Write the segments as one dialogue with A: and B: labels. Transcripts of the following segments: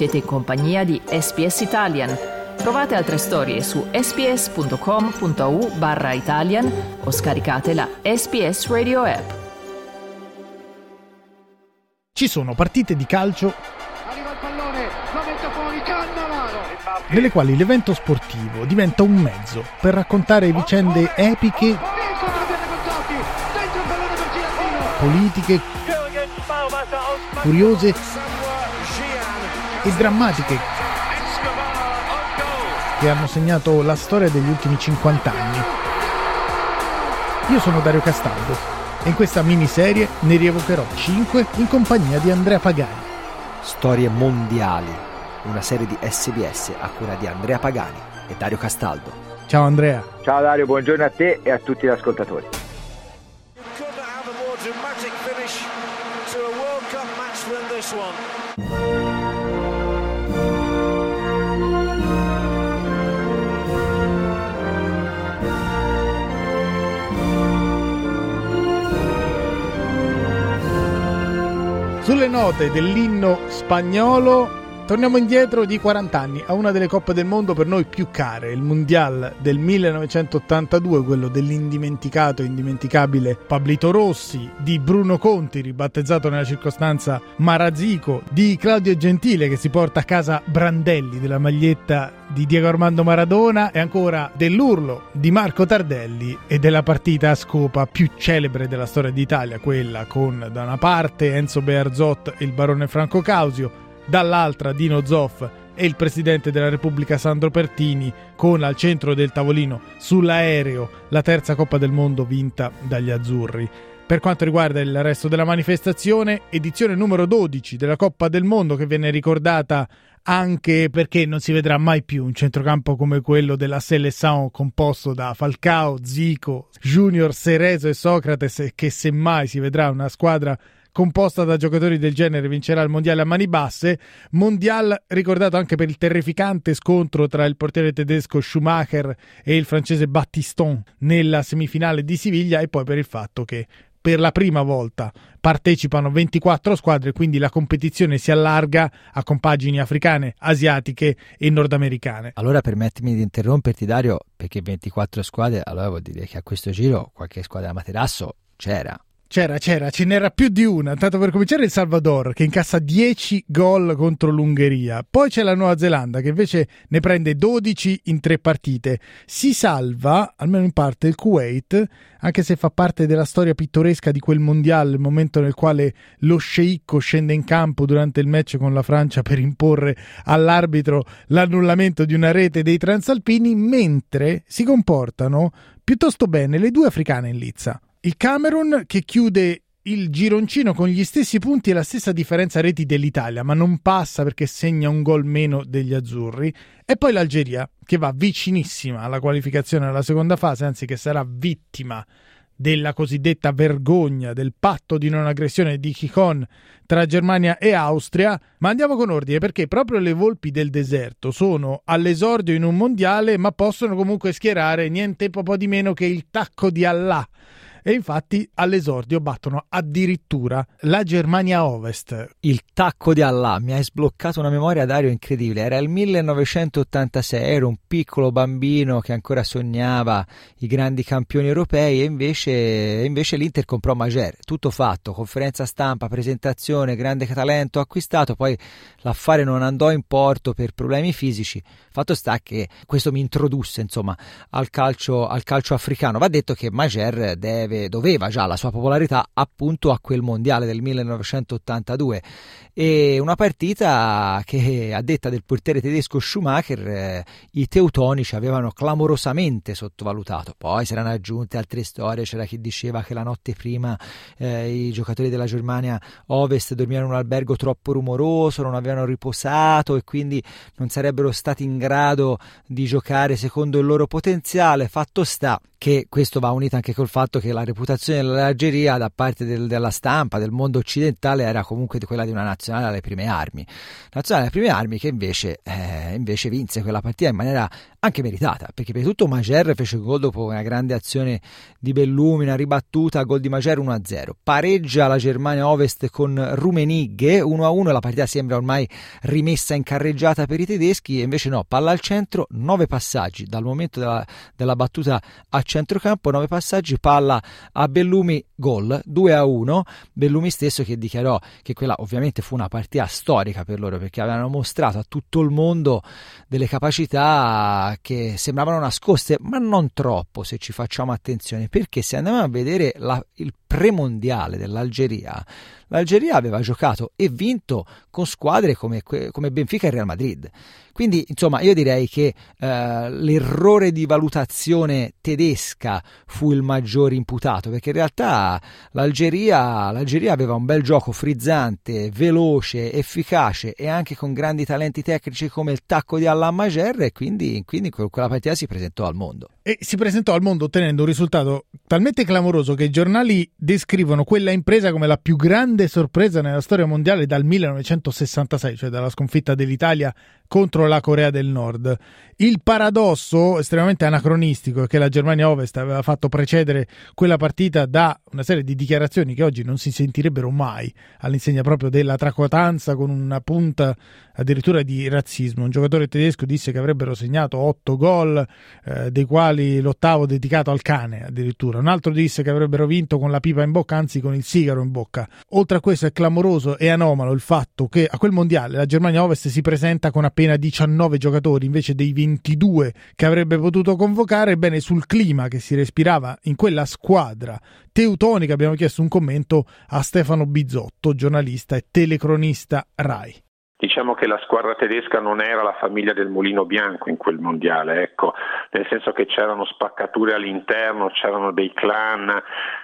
A: Siete in compagnia di SPS Italian. Trovate altre storie su sps.com.au barra Italian o scaricate la SPS Radio app.
B: Ci sono partite di calcio nelle quali l'evento sportivo diventa un mezzo per raccontare vicende epiche, politiche, curiose e drammatiche che hanno segnato la storia degli ultimi 50 anni. Io sono Dario Castaldo e in questa miniserie ne rievocherò 5 in compagnia di Andrea Pagani.
C: Storie mondiali, una serie di SBS a cura di Andrea Pagani e Dario Castaldo.
B: Ciao Andrea.
D: Ciao Dario, buongiorno a te e a tutti gli ascoltatori.
B: Sulle note dell'inno spagnolo torniamo indietro di 40 anni a una delle coppe del mondo per noi più care, il Mondial del 1982, quello dell'indimenticato e indimenticabile Pablito Rossi, di Bruno Conti, ribattezzato nella circostanza Marazico, di Claudio Gentile che si porta a casa Brandelli della maglietta di Diego Armando Maradona e ancora dell'urlo di Marco Tardelli e della partita a scopa più celebre della storia d'Italia, quella con da una parte Enzo Bearzot e il barone Franco Causio, dall'altra Dino Zoff e il presidente della Repubblica Sandro Pertini con al centro del tavolino sull'aereo la terza Coppa del Mondo vinta dagli azzurri. Per quanto riguarda il resto della manifestazione, edizione numero 12 della Coppa del Mondo che viene ricordata anche perché non si vedrà mai più un centrocampo come quello della Seleção composto da Falcao, Zico, Junior, Cerezo e Socrates che semmai si vedrà una squadra composta da giocatori del genere vincerà il mondiale a mani basse. Mondial ricordato anche per il terrificante scontro tra il portiere tedesco Schumacher e il francese Battiston nella semifinale di Siviglia e poi per il fatto che per la prima volta partecipano 24 squadre, quindi la competizione si allarga a compagini africane, asiatiche e nordamericane.
C: Allora permettimi di interromperti Dario, perché 24 squadre, allora vuol dire che a questo giro qualche squadra materasso c'era.
B: C'era, c'era, ce n'era più di una. Tanto per cominciare il Salvador che incassa 10 gol contro l'Ungheria. Poi c'è la Nuova Zelanda che invece ne prende 12 in tre partite. Si salva, almeno in parte, il Kuwait, anche se fa parte della storia pittoresca di quel mondiale, il momento nel quale lo sceicco scende in campo durante il match con la Francia per imporre all'arbitro l'annullamento di una rete dei transalpini, mentre si comportano piuttosto bene le due africane in lizza. Il Camerun che chiude il gironcino con gli stessi punti e la stessa differenza reti dell'Italia, ma non passa perché segna un gol meno degli azzurri. E poi l'Algeria, che va vicinissima alla qualificazione alla seconda fase, anzi che sarà vittima della cosiddetta vergogna del patto di non aggressione di Chichon tra Germania e Austria. Ma andiamo con ordine perché proprio le volpi del deserto sono all'esordio in un mondiale, ma possono comunque schierare niente po' di meno che il tacco di Allah e infatti all'esordio battono addirittura la Germania Ovest.
C: Il tacco di Allah mi hai sbloccato una memoria Dario incredibile, era il 1986, ero un piccolo bambino che ancora sognava i grandi campioni europei e invece, invece l'Inter comprò Mager, tutto fatto, conferenza stampa, presentazione, grande talento acquistato, poi l'affare non andò in porto per problemi fisici, fatto sta che questo mi introdusse insomma al calcio, al calcio africano, va detto che Mager deve deve, doveva già la sua popolarità appunto a quel mondiale del 1982 e una partita che a detta del portiere tedesco Schumacher eh, i teutonici avevano clamorosamente sottovalutato. Poi si erano aggiunte altre storie c'era chi diceva che la notte prima eh, i giocatori della Germania Ovest dormivano in un albergo troppo rumoroso non avevano riposato e quindi non sarebbero stati in grado di giocare secondo il loro potenziale. Fatto sta che questo va unito anche col fatto che la reputazione dell'Algeria da parte del, della stampa, del mondo occidentale, era comunque quella di una nazionale alle prime armi. Nazionale alle prime armi che invece, eh, invece vinse quella partita in maniera anche meritata, perché per tutto Mager fece gol dopo una grande azione di Bellumi, una ribattuta, gol di Mager 1-0. Pareggia la Germania Ovest con Rumenigge 1-1, la partita sembra ormai rimessa in carreggiata per i tedeschi, e invece no, palla al centro, nove passaggi dal momento della, della battuta a centrocampo, nove passaggi, palla a Bellumi, gol 2-1. Bellumi stesso che dichiarò che quella ovviamente fu una partita storica per loro perché avevano mostrato a tutto il mondo delle capacità che sembravano nascoste, ma non troppo se ci facciamo attenzione, perché se andiamo a vedere la, il premondiale dell'Algeria, l'Algeria aveva giocato e vinto con squadre come, come Benfica e Real Madrid. Quindi, insomma, io direi che eh, l'errore di valutazione tedesca fu il maggiore imputato, perché in realtà l'Algeria, l'Algeria aveva un bel gioco frizzante, veloce, efficace e anche con grandi talenti tecnici come il tacco di Alain Mager e quindi, quindi quella partita si presentò al mondo.
B: E si presentò al mondo ottenendo un risultato talmente clamoroso che i giornali descrivono quella impresa come la più grande sorpresa nella storia mondiale dal 1966, cioè dalla sconfitta dell'Italia contro la Corea del Nord. Il paradosso estremamente anacronistico è che la Germania Ovest aveva fatto precedere quella partita da una serie di dichiarazioni che oggi non si sentirebbero mai, all'insegna proprio della tracotanza con una punta addirittura di razzismo. Un giocatore tedesco disse che avrebbero segnato otto gol, eh, dei quali l'ottavo dedicato al cane addirittura. Un altro disse che avrebbero vinto con la pipa in bocca, anzi con il sigaro in bocca. Oltre a questo è clamoroso e anomalo il fatto che a quel mondiale la Germania Ovest si presenta con appena 19 giocatori invece dei 22 che avrebbe potuto convocare. Ebbene, sul clima che si respirava in quella squadra teutonica abbiamo chiesto un commento a Stefano Bizzotto, giornalista e telecronista RAI.
E: Diciamo che la squadra tedesca non era la famiglia del mulino bianco in quel mondiale, ecco, nel senso che c'erano spaccature all'interno, c'erano dei clan,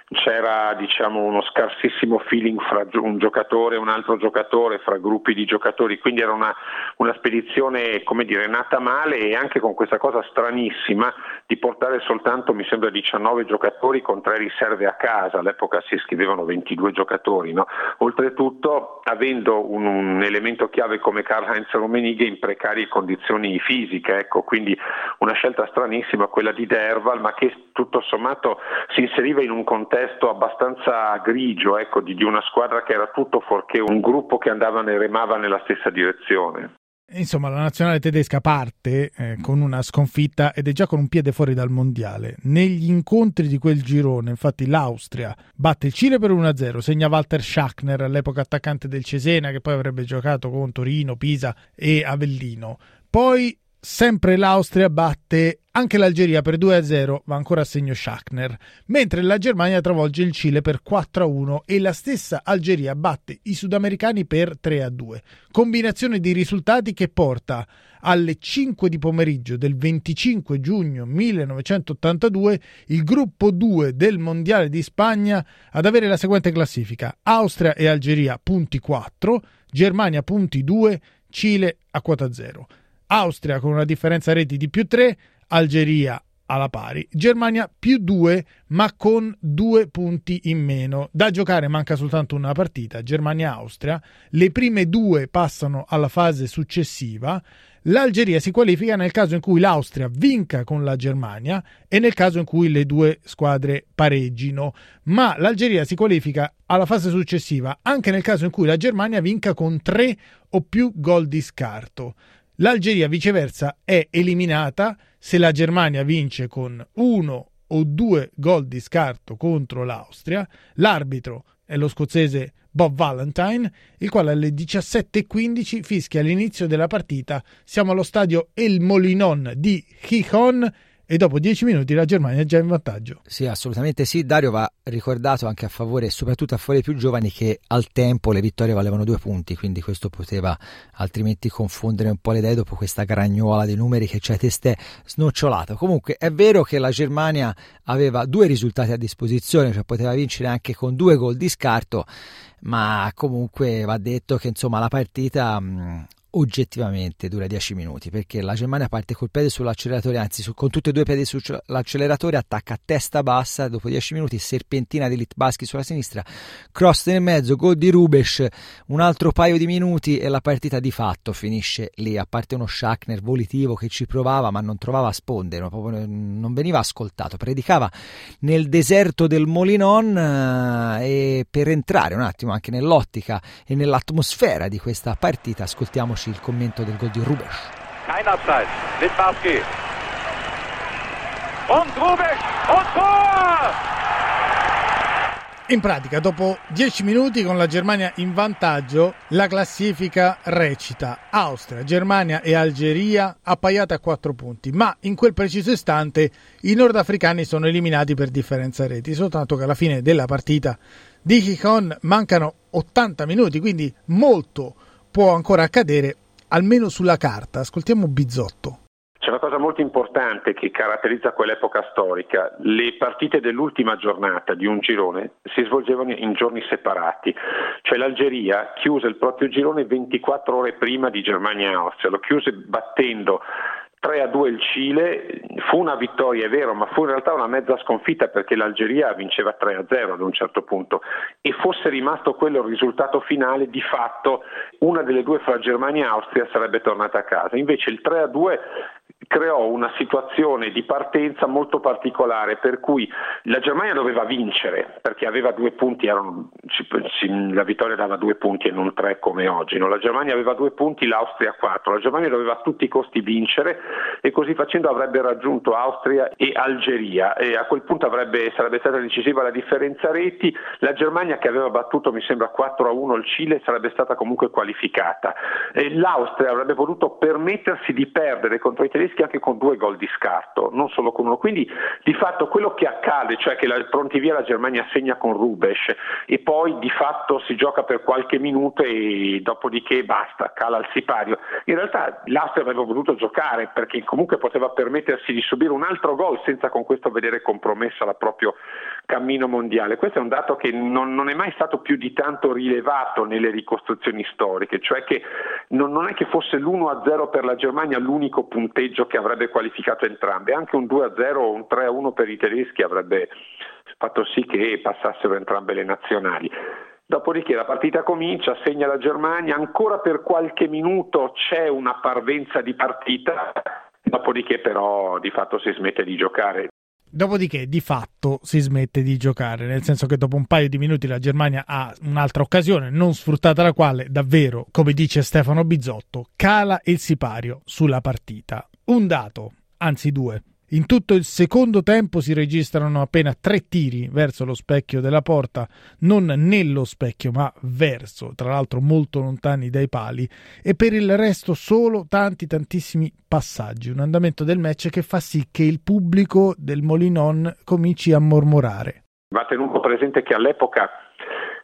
E: c'era diciamo, uno scarsissimo feeling fra un giocatore e un altro giocatore, fra gruppi di giocatori, quindi era una, una spedizione dire, nata male e anche con questa cosa stranissima di portare soltanto, mi sembra, 19 giocatori con tre riserve a casa, all'epoca si scrivevano 22 giocatori, no? oltretutto avendo un, un elemento chiave chiave come Karl-Heinz Rummenigge in precarie condizioni fisiche, ecco, quindi una scelta stranissima quella di Derval, ma che tutto sommato si inseriva in un contesto abbastanza grigio, ecco, di, di una squadra che era tutto fuorché un gruppo che andava e remava nella stessa direzione.
B: Insomma, la nazionale tedesca parte eh, con una sconfitta ed è già con un piede fuori dal mondiale. Negli incontri di quel girone, infatti, l'Austria batte il Cile per 1-0, segna Walter Schachner, all'epoca attaccante del Cesena, che poi avrebbe giocato con Torino, Pisa e Avellino. Poi sempre l'Austria batte anche l'Algeria per 2-0, va ancora a segno Schachner, mentre la Germania travolge il Cile per 4-1 e la stessa Algeria batte i sudamericani per 3-2. Combinazione di risultati che porta alle 5 di pomeriggio del 25 giugno 1982 il gruppo 2 del Mondiale di Spagna ad avere la seguente classifica: Austria e Algeria punti 4, Germania punti 2, Cile a quota 0. Austria con una differenza reti di più 3, Algeria alla pari, Germania più 2 ma con due punti in meno. Da giocare manca soltanto una partita, Germania-Austria, le prime due passano alla fase successiva, l'Algeria si qualifica nel caso in cui l'Austria vinca con la Germania e nel caso in cui le due squadre pareggino, ma l'Algeria si qualifica alla fase successiva anche nel caso in cui la Germania vinca con tre o più gol di scarto. L'Algeria viceversa è eliminata se la Germania vince con uno o due gol di scarto contro l'Austria. L'arbitro è lo scozzese Bob Valentine, il quale alle 17.15 fischia l'inizio della partita. Siamo allo stadio El Molinon di Gijón e dopo dieci minuti la Germania è già in vantaggio.
C: Sì, assolutamente sì. Dario va ricordato anche a favore, soprattutto a favore dei più giovani, che al tempo le vittorie valevano due punti, quindi questo poteva altrimenti confondere un po' le idee dopo questa gragnuola di numeri che ci ha testè snocciolato. Comunque è vero che la Germania aveva due risultati a disposizione, cioè poteva vincere anche con due gol di scarto, ma comunque va detto che insomma la partita mh, oggettivamente dura 10 minuti perché la Germania parte col piede sull'acceleratore, anzi su, con tutti e due i piedi sull'acceleratore, attacca a testa bassa, dopo 10 minuti serpentina di Litbaschi sulla sinistra, cross nel mezzo, gol di Rubesch, un altro paio di minuti e la partita di fatto finisce lì, a parte uno Schachner volitivo che ci provava ma non trovava sponde, non veniva ascoltato, predicava nel deserto del Molinon eh, e per entrare un attimo anche nell'ottica e nell'atmosfera di questa partita ascoltiamoci il commento del gol di Rubesch.
F: Kein Abseits, Litbarski. Und Rubesch und Tor!
B: In pratica, dopo 10 minuti con la Germania in vantaggio, la classifica recita Austria, Germania e Algeria appaiate a 4 punti, ma in quel preciso istante i nordafricani sono eliminati per differenza reti, soltanto che alla fine della partita di Kikon mancano 80 minuti, quindi molto può ancora accadere, almeno sulla carta. Ascoltiamo Bizzotto.
E: C'è una cosa molto importante che caratterizza quell'epoca storica. Le partite dell'ultima giornata di un girone si svolgevano in giorni separati, cioè l'Algeria chiuse il proprio girone 24 ore prima di Germania e Austria, lo chiuse battendo 3 a 2 il Cile, fu una vittoria, è vero, ma fu in realtà una mezza sconfitta perché l'Algeria vinceva 3 a 0 ad un certo punto e fosse rimasto quello il risultato finale, di fatto una delle due fra Germania e Austria sarebbe tornata a casa. Invece il 3 a 2 creò una situazione di partenza molto particolare per cui la Germania doveva vincere perché aveva due punti, erano, la vittoria dava due punti e non tre come oggi, no? la Germania aveva due punti, l'Austria quattro, la Germania doveva a tutti i costi vincere e così facendo avrebbe raggiunto Austria e Algeria. E a quel punto avrebbe, sarebbe stata decisiva la differenza reti, la Germania che aveva battuto mi sembra 4 a 1 il Cile sarebbe stata comunque qualificata, e l'Austria avrebbe potuto permettersi di perdere contro i tedeschi anche con due gol di scarto, non solo con uno, quindi di fatto quello che accade, cioè che la, pronti via la Germania segna con Rubesch e poi di fatto si gioca per qualche minuto e dopodiché basta, cala il sipario, in realtà l'Austria avrebbe voluto giocare perché comunque poteva permettersi di subire un altro gol senza con questo vedere compromessa la proprio cammino mondiale. Questo è un dato che non, non, è mai stato più di tanto rilevato nelle ricostruzioni storiche, cioè che non, non è che fosse l'1-0 per la Germania l'unico punteggio che avrebbe qualificato entrambe, anche un 2-0 o un 3-1 per i tedeschi avrebbe fatto sì che passassero entrambe le nazionali. Dopodiché la partita comincia, segna la Germania, ancora per qualche minuto c'è una parvenza di partita, dopodiché però di fatto si smette di giocare.
B: Dopodiché di fatto si smette di giocare, nel senso che dopo un paio di minuti la Germania ha un'altra occasione non sfruttata la quale davvero, come dice Stefano Bizzotto, cala il sipario sulla partita. Un dato, anzi due. In tutto il secondo tempo si registrano appena tre tiri verso lo specchio della porta, non nello specchio ma verso, tra l'altro molto lontani dai pali, e per il resto solo tanti tantissimi passaggi, un andamento del match che fa sì che il pubblico del Molinon cominci a mormorare.
E: Va tenuto presente che all'epoca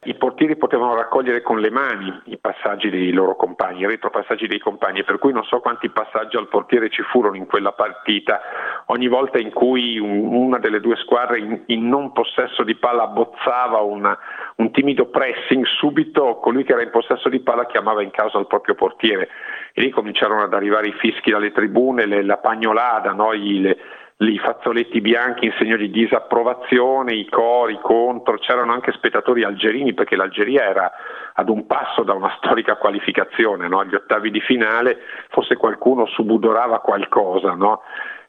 E: i portieri potevano raccogliere con le mani i passaggi dei loro compagni, i retropassaggi dei compagni, per cui non so quanti passaggi al portiere ci furono in quella partita, ogni volta in cui una delle due squadre in, in non possesso di palla abbozzava una, un timido pressing, subito colui che era in possesso di palla chiamava in causa il proprio portiere e lì cominciarono ad arrivare i fischi dalle tribune, le, la pagnolada, no? I, le, i fazzoletti bianchi in segno di disapprovazione, i cori contro, c'erano anche spettatori algerini perché l'Algeria era ad un passo da una storica qualificazione, no? agli ottavi di finale forse qualcuno subudorava qualcosa, no?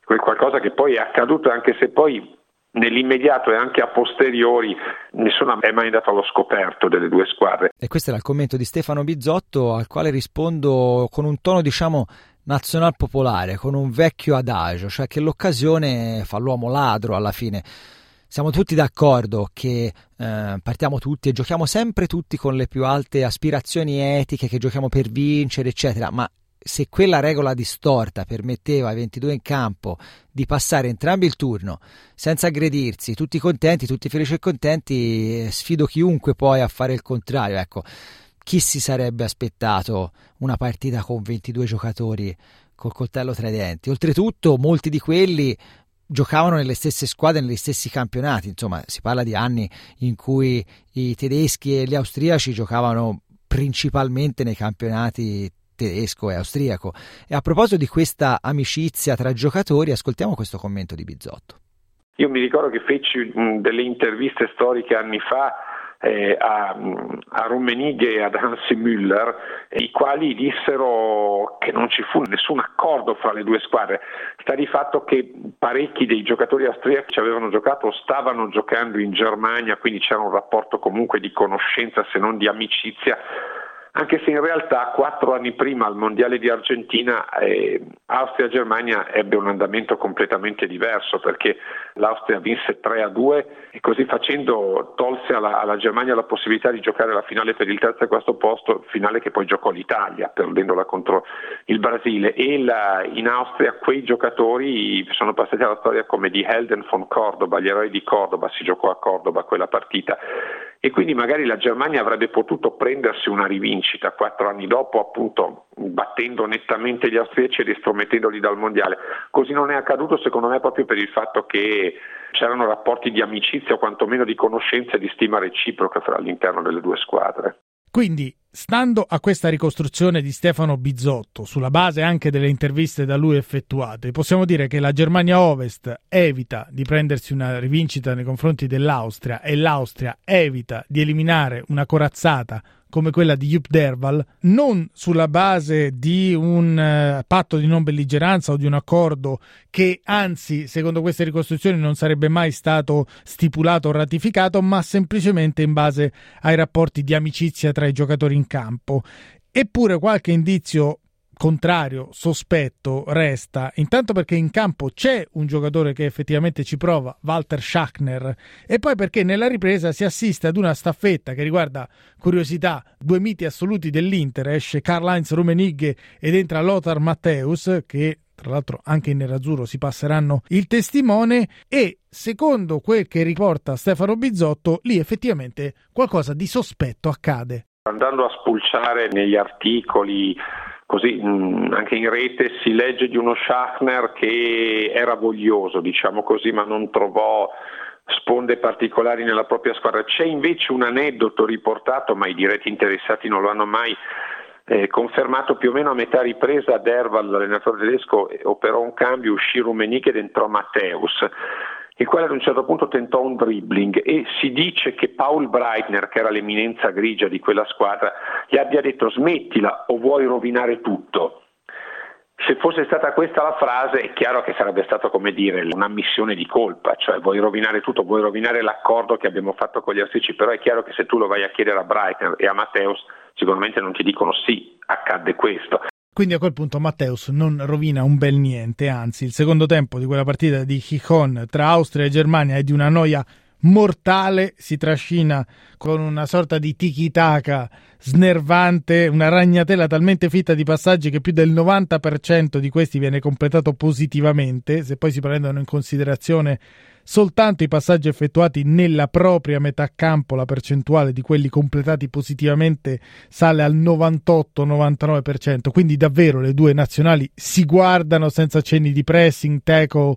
E: qualcosa che poi è accaduto anche se poi nell'immediato e anche a posteriori nessuno è mai andato allo scoperto delle due squadre.
C: E questo era il commento di Stefano Bizzotto al quale rispondo con un tono diciamo nazional popolare, con un vecchio adagio, cioè che l'occasione fa l'uomo ladro alla fine. Siamo tutti d'accordo che eh, partiamo tutti e giochiamo sempre tutti con le più alte aspirazioni etiche, che giochiamo per vincere, eccetera, ma se quella regola distorta permetteva ai 22 in campo di passare entrambi il turno senza aggredirsi, tutti contenti, tutti felici e contenti, eh, sfido chiunque poi a fare il contrario. Ecco, chi si sarebbe aspettato una partita con 22 giocatori col coltello tra i denti? Oltretutto, molti di quelli giocavano nelle stesse squadre, negli stessi campionati. Insomma, si parla di anni in cui i tedeschi e gli austriaci giocavano principalmente nei campionati tedesco e austriaco. E a proposito di questa amicizia tra giocatori, ascoltiamo questo commento di Bizzotto.
E: Io mi ricordo che feci delle interviste storiche anni fa eh, a, a Rummenigge e ad Hansi Müller, i quali dissero che non ci fu nessun accordo fra le due squadre. Sta di fatto che parecchi dei giocatori austriaci avevano giocato o stavano giocando in Germania, quindi c'era un rapporto comunque di conoscenza se non di amicizia anche se in realtà quattro anni prima al Mondiale di Argentina eh, Austria-Germania ebbe un andamento completamente diverso perché l'Austria vinse 3 a 2 e così facendo tolse alla, alla, Germania la possibilità di giocare la finale per il terzo e quarto posto, finale che poi giocò l'Italia perdendola contro il Brasile. E la, in Austria quei giocatori sono passati alla storia come di Helden von Cordoba, gli eroi di Cordoba, si giocò a Cordoba quella partita e quindi magari la Germania avrebbe potuto prendersi una rivincita quattro anni dopo, appunto battendo nettamente gli austriaci e ristromettendoli dal mondiale. Così non è accaduto secondo me proprio per il fatto che c'erano rapporti di amicizia o quantomeno di conoscenza e di stima reciproca fra all'interno delle due squadre.
B: Quindi, stando a questa ricostruzione di Stefano Bizzotto, sulla base anche delle interviste da lui effettuate, possiamo dire che la Germania Ovest evita di prendersi una rivincita nei confronti dell'Austria e l'Austria evita di eliminare una corazzata come quella di Jupp Derval, non sulla base di un uh, patto di non belligeranza o di un accordo che anzi, secondo queste ricostruzioni, non sarebbe mai stato stipulato o ratificato, ma semplicemente in base ai rapporti di amicizia tra i giocatori in campo. Eppure qualche indizio contrario, sospetto, resta, intanto perché in campo c'è un giocatore che effettivamente ci prova, Walter Schachner, e poi perché nella ripresa si assiste ad una staffetta che riguarda, curiosità, due miti assoluti dell'Inter, esce Karl-Heinz Rummenigge ed entra Lothar Matthäus, che tra l'altro anche in nerazzurro si passeranno il testimone. E secondo quel che riporta Stefano Bizzotto, lì effettivamente qualcosa di sospetto accade.
E: Andando a spulciare negli articoli così mm, anche in rete si legge di uno Schachner che era voglioso, diciamo così, ma non trovò sponde particolari nella propria squadra. C'è invece un aneddoto riportato, ma i diretti interessati non lo hanno mai eh, confermato più o meno a metà ripresa ad Erval, l'allenatore tedesco, operò un cambio, uscì Rummenigge ed entrò Matteus il quale ad un certo punto tentò un dribbling e si dice che Paul Breitner, che era l'eminenza grigia di quella squadra, gli abbia detto smettila o vuoi rovinare tutto. Se fosse stata questa la frase è chiaro che sarebbe stato come dire un'ammissione di colpa, cioè vuoi rovinare tutto, vuoi rovinare l'accordo che abbiamo fatto con gli austrici, però è chiaro che se tu lo vai a chiedere a Breitner e a Matteus sicuramente non ti dicono sì, accadde questo.
B: Quindi a quel punto Matteus non rovina un bel niente, anzi il secondo tempo di quella partita di Chichon tra Austria e Germania è di una noia mortale, si trascina con una sorta di tiki-taka snervante, una ragnatela talmente fitta di passaggi che più del 90% di questi viene completato positivamente, se poi si prendono in considerazione soltanto i passaggi effettuati nella propria metà campo, la percentuale di quelli completati positivamente sale al 98-99%, quindi davvero le due nazionali si guardano senza cenni di pressing, tackle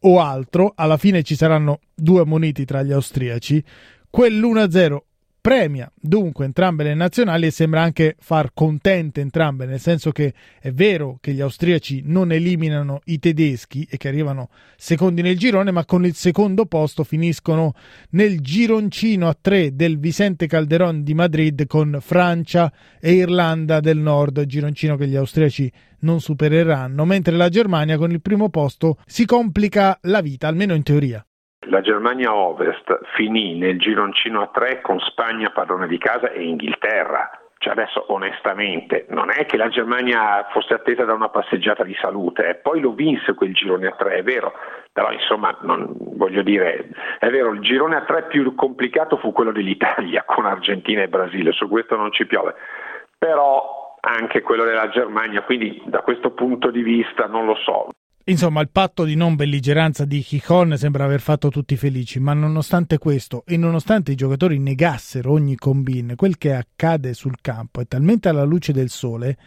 B: o altro, alla fine ci saranno due moniti tra gli austriaci, quell'1-0 premia dunque entrambe le nazionali e sembra anche far contente entrambe, nel senso che è vero che gli austriaci non eliminano i tedeschi e che arrivano secondi nel girone, ma con il secondo posto finiscono nel gironcino a tre del Vicente Calderon di Madrid con Francia e Irlanda del Nord, gironcino che gli austriaci non supereranno, mentre la Germania con il primo posto si complica la vita, almeno in teoria.
E: La Germania Ovest finì nel gironcino a tre con Spagna padrone di casa e Inghilterra. Cioè adesso onestamente non è che la Germania fosse attesa da una passeggiata di salute, eh. poi lo vinse quel girone a tre, è vero, però insomma non, voglio dire, è vero, il girone a tre più complicato fu quello dell'Italia con Argentina e Brasile, su questo non ci piove, però anche quello della Germania, quindi da questo punto di vista non lo so,
B: Insomma, il patto di non belligeranza di Chicon sembra aver fatto tutti felici, ma nonostante questo e nonostante i giocatori negassero ogni combine, quel che accade sul campo è talmente alla luce del sole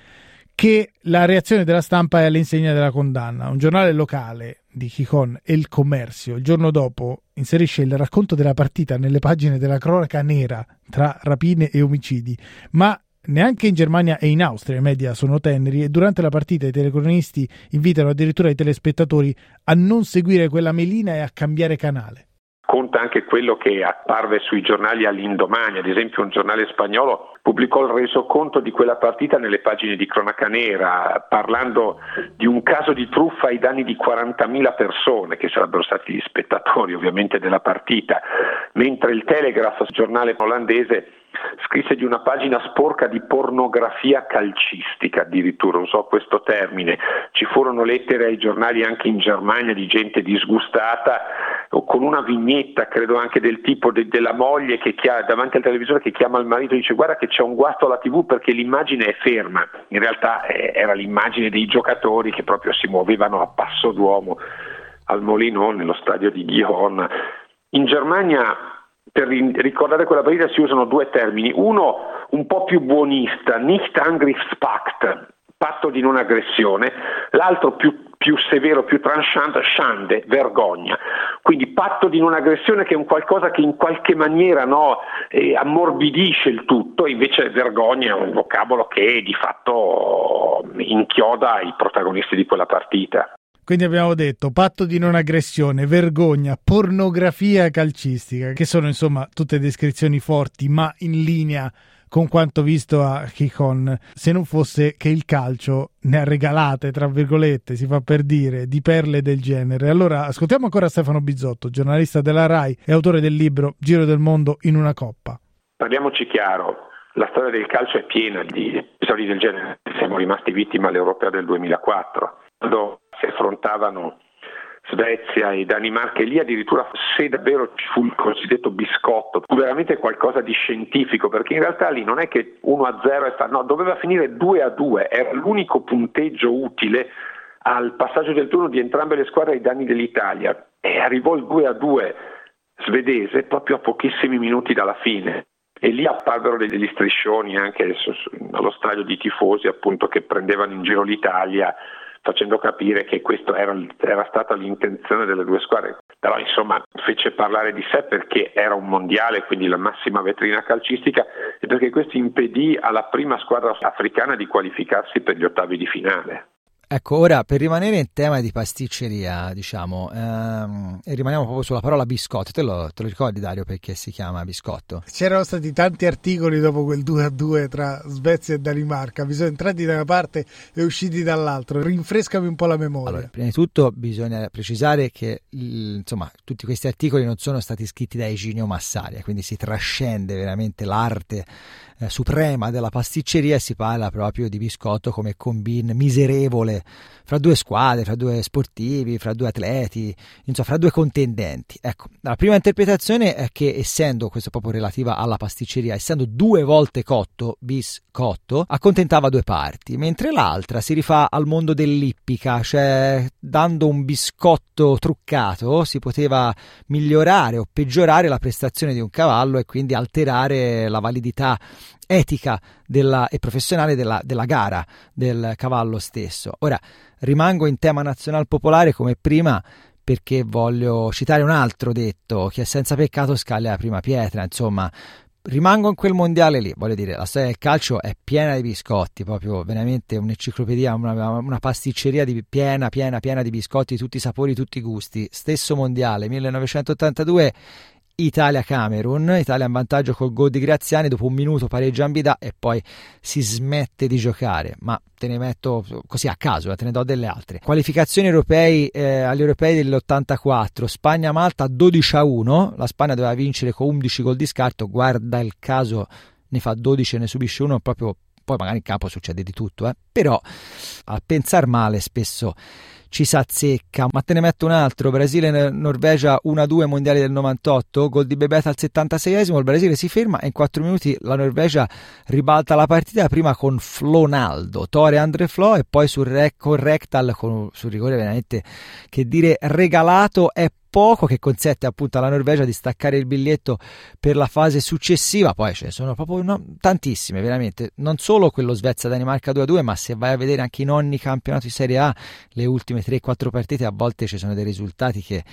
B: che la reazione della stampa è all'insegna della condanna. Un giornale locale di Chicon, El Commercio, il giorno dopo inserisce il racconto della partita nelle pagine della cronaca nera tra rapine e omicidi, ma Neanche in Germania e in Austria i media sono teneri e durante la partita i telecronisti invitano addirittura i telespettatori a non seguire quella melina e a cambiare canale.
E: Conta anche quello che apparve sui giornali all'indomani, ad esempio un giornale spagnolo pubblicò il resoconto di quella partita nelle pagine di cronaca nera, parlando di un caso di truffa ai danni di 40.000 persone, che sarebbero stati gli spettatori ovviamente della partita, mentre il Telegraph, giornale olandese, scrisse di una pagina sporca di pornografia calcistica, addirittura usò questo termine. Ci furono lettere ai giornali anche in Germania di gente disgustata, con una vignetta, credo anche del tipo de- della moglie che chiama, davanti al televisore che chiama il marito e dice guarda che c'è un guasto alla tv perché l'immagine è ferma. In realtà eh, era l'immagine dei giocatori che proprio si muovevano a passo d'uomo al Molino nello stadio di Gihon. In Germania per ricordare quella partita si usano due termini, uno un po' più buonista, nicht Angriffspakt, patto di non aggressione, l'altro più, più severo, più tranchant, Schande, vergogna. Quindi patto di non aggressione che è un qualcosa che in qualche maniera no, eh, ammorbidisce il tutto, invece vergogna è un vocabolo che di fatto inchioda i protagonisti di quella partita.
B: Quindi abbiamo detto patto di non aggressione, vergogna, pornografia calcistica, che sono insomma tutte descrizioni forti, ma in linea con quanto visto a Kikon, se non fosse che il calcio ne ha regalate, tra virgolette, si fa per dire, di perle del genere. Allora, ascoltiamo ancora Stefano Bizzotto, giornalista della RAI e autore del libro Giro del mondo in una coppa.
E: Parliamoci chiaro, la storia del calcio è piena di episodi del genere. Siamo rimasti vittime all'Europea del 2004, quando si affrontavano Svezia e Danimarca e lì addirittura se davvero ci fu il cosiddetto biscotto, fu veramente qualcosa di scientifico perché in realtà lì non è che 1-0 è stato, no, doveva finire 2-2, era l'unico punteggio utile al passaggio del turno di entrambe le squadre ai danni dell'Italia e arrivò il 2-2 svedese proprio a pochissimi minuti dalla fine e lì apparvero degli striscioni anche allo stadio di tifosi appunto che prendevano in giro l'Italia facendo capire che questa era, era, stata l'intenzione delle due squadre. Però insomma fece parlare di sé perché era un mondiale, quindi la massima vetrina calcistica, e perché questo impedì alla prima squadra africana di qualificarsi per gli ottavi di finale.
C: Ecco, ora per rimanere in tema di pasticceria, diciamo, ehm, e rimaniamo proprio sulla parola biscotto, te lo, te lo, ricordi Dario perché si chiama biscotto?
B: C'erano stati tanti articoli dopo quel 2 a 2 tra Svezia e Danimarca, bisogna entrati da una parte e usciti dall'altra, rinfrescami un po' la memoria.
C: Allora, prima di tutto bisogna precisare che insomma, tutti questi articoli non sono stati scritti da Eginio Massaria, quindi si trascende veramente l'arte eh, suprema della pasticceria e si parla proprio di biscotto come combin miserevole fra due squadre, fra due sportivi, fra due atleti, insomma fra due contendenti. Ecco, la prima interpretazione è che essendo, questo proprio relativa alla pasticceria, essendo due volte cotto, biscotto, accontentava due parti, mentre l'altra si rifà al mondo dell'ippica, cioè dando un biscotto truccato si poteva migliorare o peggiorare la prestazione di un cavallo e quindi alterare la validità etica della, e professionale della, della, gara del cavallo stesso. Ora, rimango in tema nazional popolare come prima perché voglio citare un altro detto che senza peccato scaglia la prima pietra, insomma, rimango in quel mondiale lì, voglio dire, la storia del calcio è piena di biscotti, proprio veramente un'enciclopedia, una, una pasticceria di, piena, piena, piena di biscotti tutti i sapori, tutti i gusti. Stesso mondiale, 1982, Italia-Camerun, Italia in vantaggio col gol di Graziani, dopo un minuto pareggia Ambida e poi si smette di giocare, ma te ne metto così a caso, eh, te ne do delle altre. Qualificazioni europei eh, agli europei dell'84, Spagna-Malta 12 a 1, la Spagna doveva vincere con 11 gol di scarto, guarda il caso ne fa 12 e ne subisce uno, proprio poi magari in campo succede di tutto, eh. però a pensare male spesso ci sa zecca. Ma te ne metto un altro: Brasile-Norvegia 1-2 mondiali del 98, gol di Bebeta al 76esimo. Il Brasile si ferma e in 4 minuti la Norvegia ribalta la partita. Prima con Flonaldo, Tore Andre Flo e poi sul con Rectal con, sul rigore veramente che dire regalato è poco che consente appunto alla Norvegia di staccare il biglietto per la fase successiva, poi ce ne sono proprio no, tantissime veramente, non solo quello Svezia-Danimarca 2-2, ma se vai a vedere anche i nonni campionati di Serie A, le ultime ultime 3-4 partite a volte ci sono dei risultati che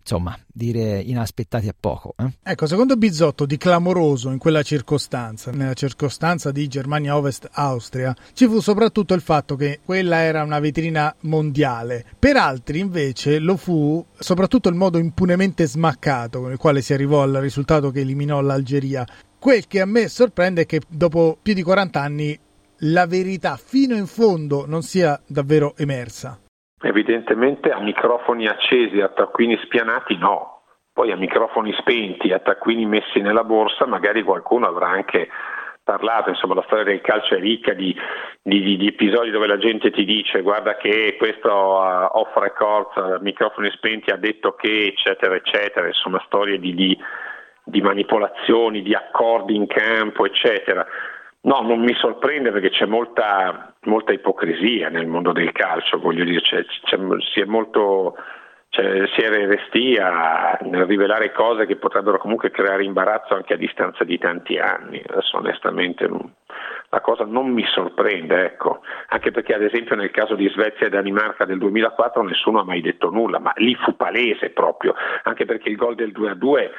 C: insomma, dire inaspettati a poco. Eh?
B: Ecco, secondo Bizzotto di clamoroso in quella circostanza, nella circostanza di Germania Ovest-Austria, ci fu soprattutto il fatto che quella era una vetrina mondiale. Per altri invece lo fu soprattutto il modo impunemente smaccato con il quale si arrivò al risultato che eliminò l'Algeria. Quel che a me sorprende è che dopo più di 40 anni la verità fino in fondo non sia davvero emersa.
E: Evidentemente a microfoni accesi, a taccuini spianati no, poi a microfoni spenti, a taccuini messi nella borsa magari qualcuno avrà anche parlato, insomma la storia del calcio è ricca di, di, di episodi dove la gente ti dice guarda che questo uh, off record, uh, microfoni spenti ha detto che eccetera eccetera, insomma storie di, di manipolazioni, di accordi in campo eccetera. No, non mi sorprende perché c'è molta, molta ipocrisia nel mondo del calcio, voglio dire, c'è, c'è, si è molto cioè, si è restia nel rivelare cose che potrebbero comunque creare imbarazzo anche a distanza di tanti anni. Adesso onestamente non, la cosa non mi sorprende, ecco. anche perché ad esempio nel caso di Svezia e Danimarca del 2004 nessuno ha mai detto nulla, ma lì fu palese proprio, anche perché il gol del 2-2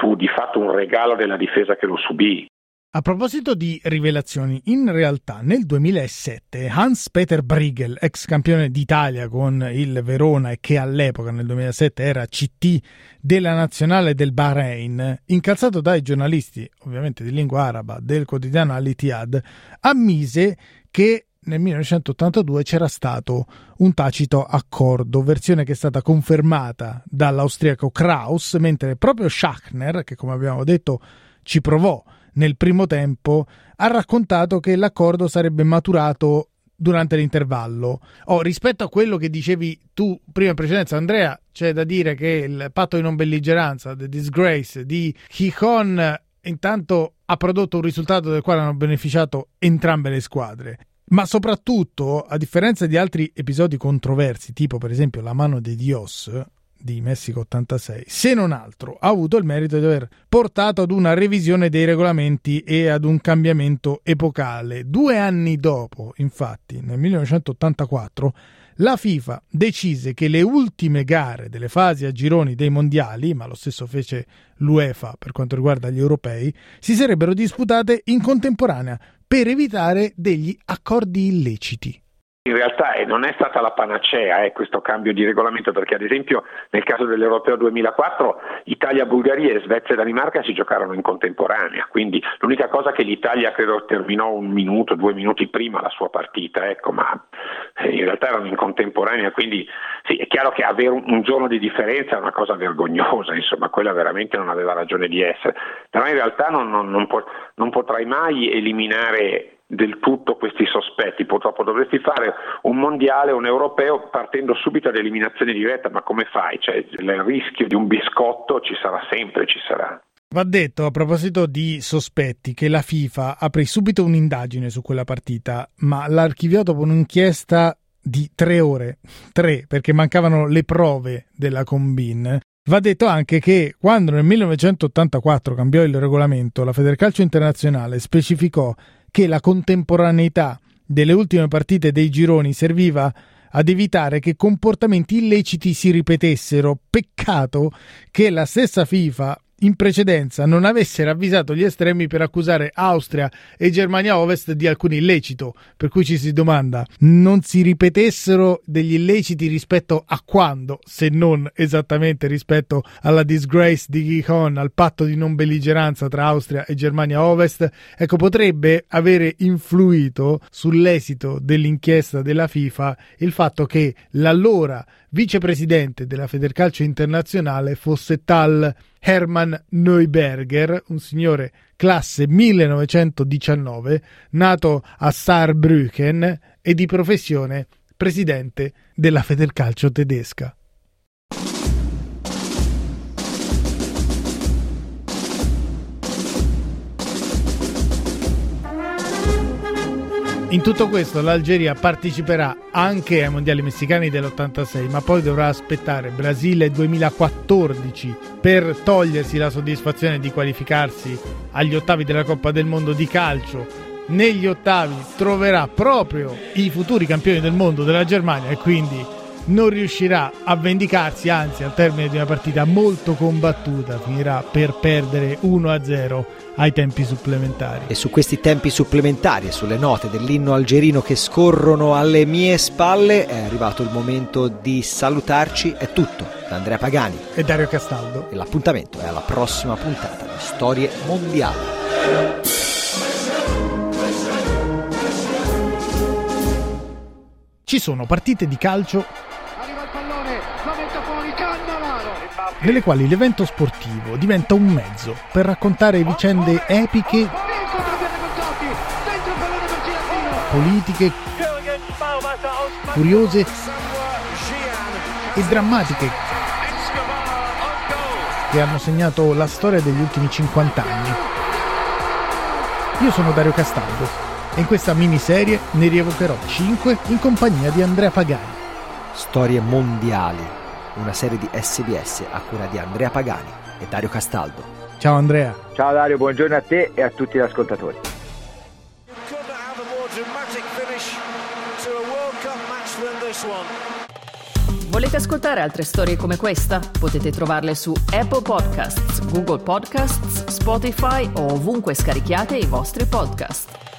E: fu di fatto un regalo della difesa che lo subì.
B: A proposito di rivelazioni, in realtà nel 2007 Hans-Peter Briegel, ex campione d'Italia con il Verona e che all'epoca nel 2007 era CT della nazionale del Bahrain, incalzato dai giornalisti, ovviamente di lingua araba, del quotidiano Al-Ittihad, ammise che nel 1982 c'era stato un tacito accordo, versione che è stata confermata dall'austriaco Kraus, mentre proprio Schachner, che come abbiamo detto ci provò nel primo tempo, ha raccontato che l'accordo sarebbe maturato durante l'intervallo. Oh, rispetto a quello che dicevi tu prima in precedenza, Andrea, c'è da dire che il patto di non belligeranza, The Disgrace di Kikon, intanto ha prodotto un risultato del quale hanno beneficiato entrambe le squadre. Ma soprattutto, a differenza di altri episodi controversi, tipo per esempio la mano di Dios, di Messico 86, se non altro ha avuto il merito di aver portato ad una revisione dei regolamenti e ad un cambiamento epocale. Due anni dopo, infatti, nel 1984, la FIFA decise che le ultime gare delle fasi a gironi dei mondiali, ma lo stesso fece l'UEFA per quanto riguarda gli europei, si sarebbero disputate in contemporanea per evitare degli accordi illeciti
E: in realtà eh, non è stata la panacea eh, questo cambio di regolamento perché ad esempio nel caso dell'Europeo 2004 Italia, Bulgaria e Svezia e Danimarca si giocarono in contemporanea, quindi l'unica cosa che l'Italia credo terminò un minuto, due minuti prima la sua partita, ecco, ma eh, in realtà erano in contemporanea, quindi sì, è chiaro che avere un, giorno di differenza è una cosa vergognosa, insomma, quella veramente non aveva ragione di essere, però in realtà non, non, non, pot- non potrai mai eliminare del tutto questi sospetti. Purtroppo dovresti fare un mondiale, un europeo partendo subito ad eliminazione diretta, ma come fai? Cioè, il rischio di un biscotto ci sarà sempre, ci sarà.
B: Va detto a proposito di sospetti che la FIFA aprì subito un'indagine su quella partita, ma l'ha archiviato dopo un'inchiesta di tre ore, tre perché mancavano le prove della Combin. Va detto anche che quando nel 1984 cambiò il regolamento, la Federcalcio Internazionale specificò che la contemporaneità delle ultime partite dei gironi serviva ad evitare che comportamenti illeciti si ripetessero. Peccato che la stessa FIFA in precedenza non avesse ravvisato gli estremi per accusare Austria e Germania Ovest di alcun illecito, per cui ci si domanda non si ripetessero degli illeciti rispetto a quando, se non esattamente rispetto alla disgrace di Gijón, al patto di non belligeranza tra Austria e Germania Ovest, ecco potrebbe avere influito sull'esito dell'inchiesta della FIFA il fatto che l'allora vicepresidente della Federcalcio Internazionale fosse tal Hermann Neuberger, un signore classe 1919, nato a Saarbrücken e di professione presidente della Federcalcio tedesca. In tutto questo l'Algeria parteciperà anche ai mondiali messicani dell'86, ma poi dovrà aspettare Brasile 2014 per togliersi la soddisfazione di qualificarsi agli ottavi della Coppa del Mondo di calcio. Negli ottavi troverà proprio i futuri campioni del mondo della Germania e quindi non riuscirà a vendicarsi, anzi al termine di una partita molto combattuta finirà per perdere 1-0 ai tempi supplementari.
C: E su questi tempi supplementari e sulle note dell'inno algerino che scorrono alle mie spalle è arrivato il momento di salutarci. È tutto da Andrea Pagani
B: e Dario Castaldo.
C: E l'appuntamento è alla prossima puntata di Storie Mondiali.
B: Ci sono partite di calcio nelle quali l'evento sportivo diventa un mezzo per raccontare vicende epiche, politiche, curiose e drammatiche che hanno segnato la storia degli ultimi 50 anni. Io sono Dario Castaldo e in questa miniserie ne rievocherò 5 in compagnia di Andrea Pagani.
C: Storie mondiali una serie di SBS a cura di Andrea Pagani e Dario Castaldo.
B: Ciao Andrea.
D: Ciao Dario, buongiorno a te e a tutti gli ascoltatori.
A: Volete ascoltare altre storie come questa? Potete trovarle su Apple Podcasts, Google Podcasts, Spotify o ovunque scarichiate i vostri podcast.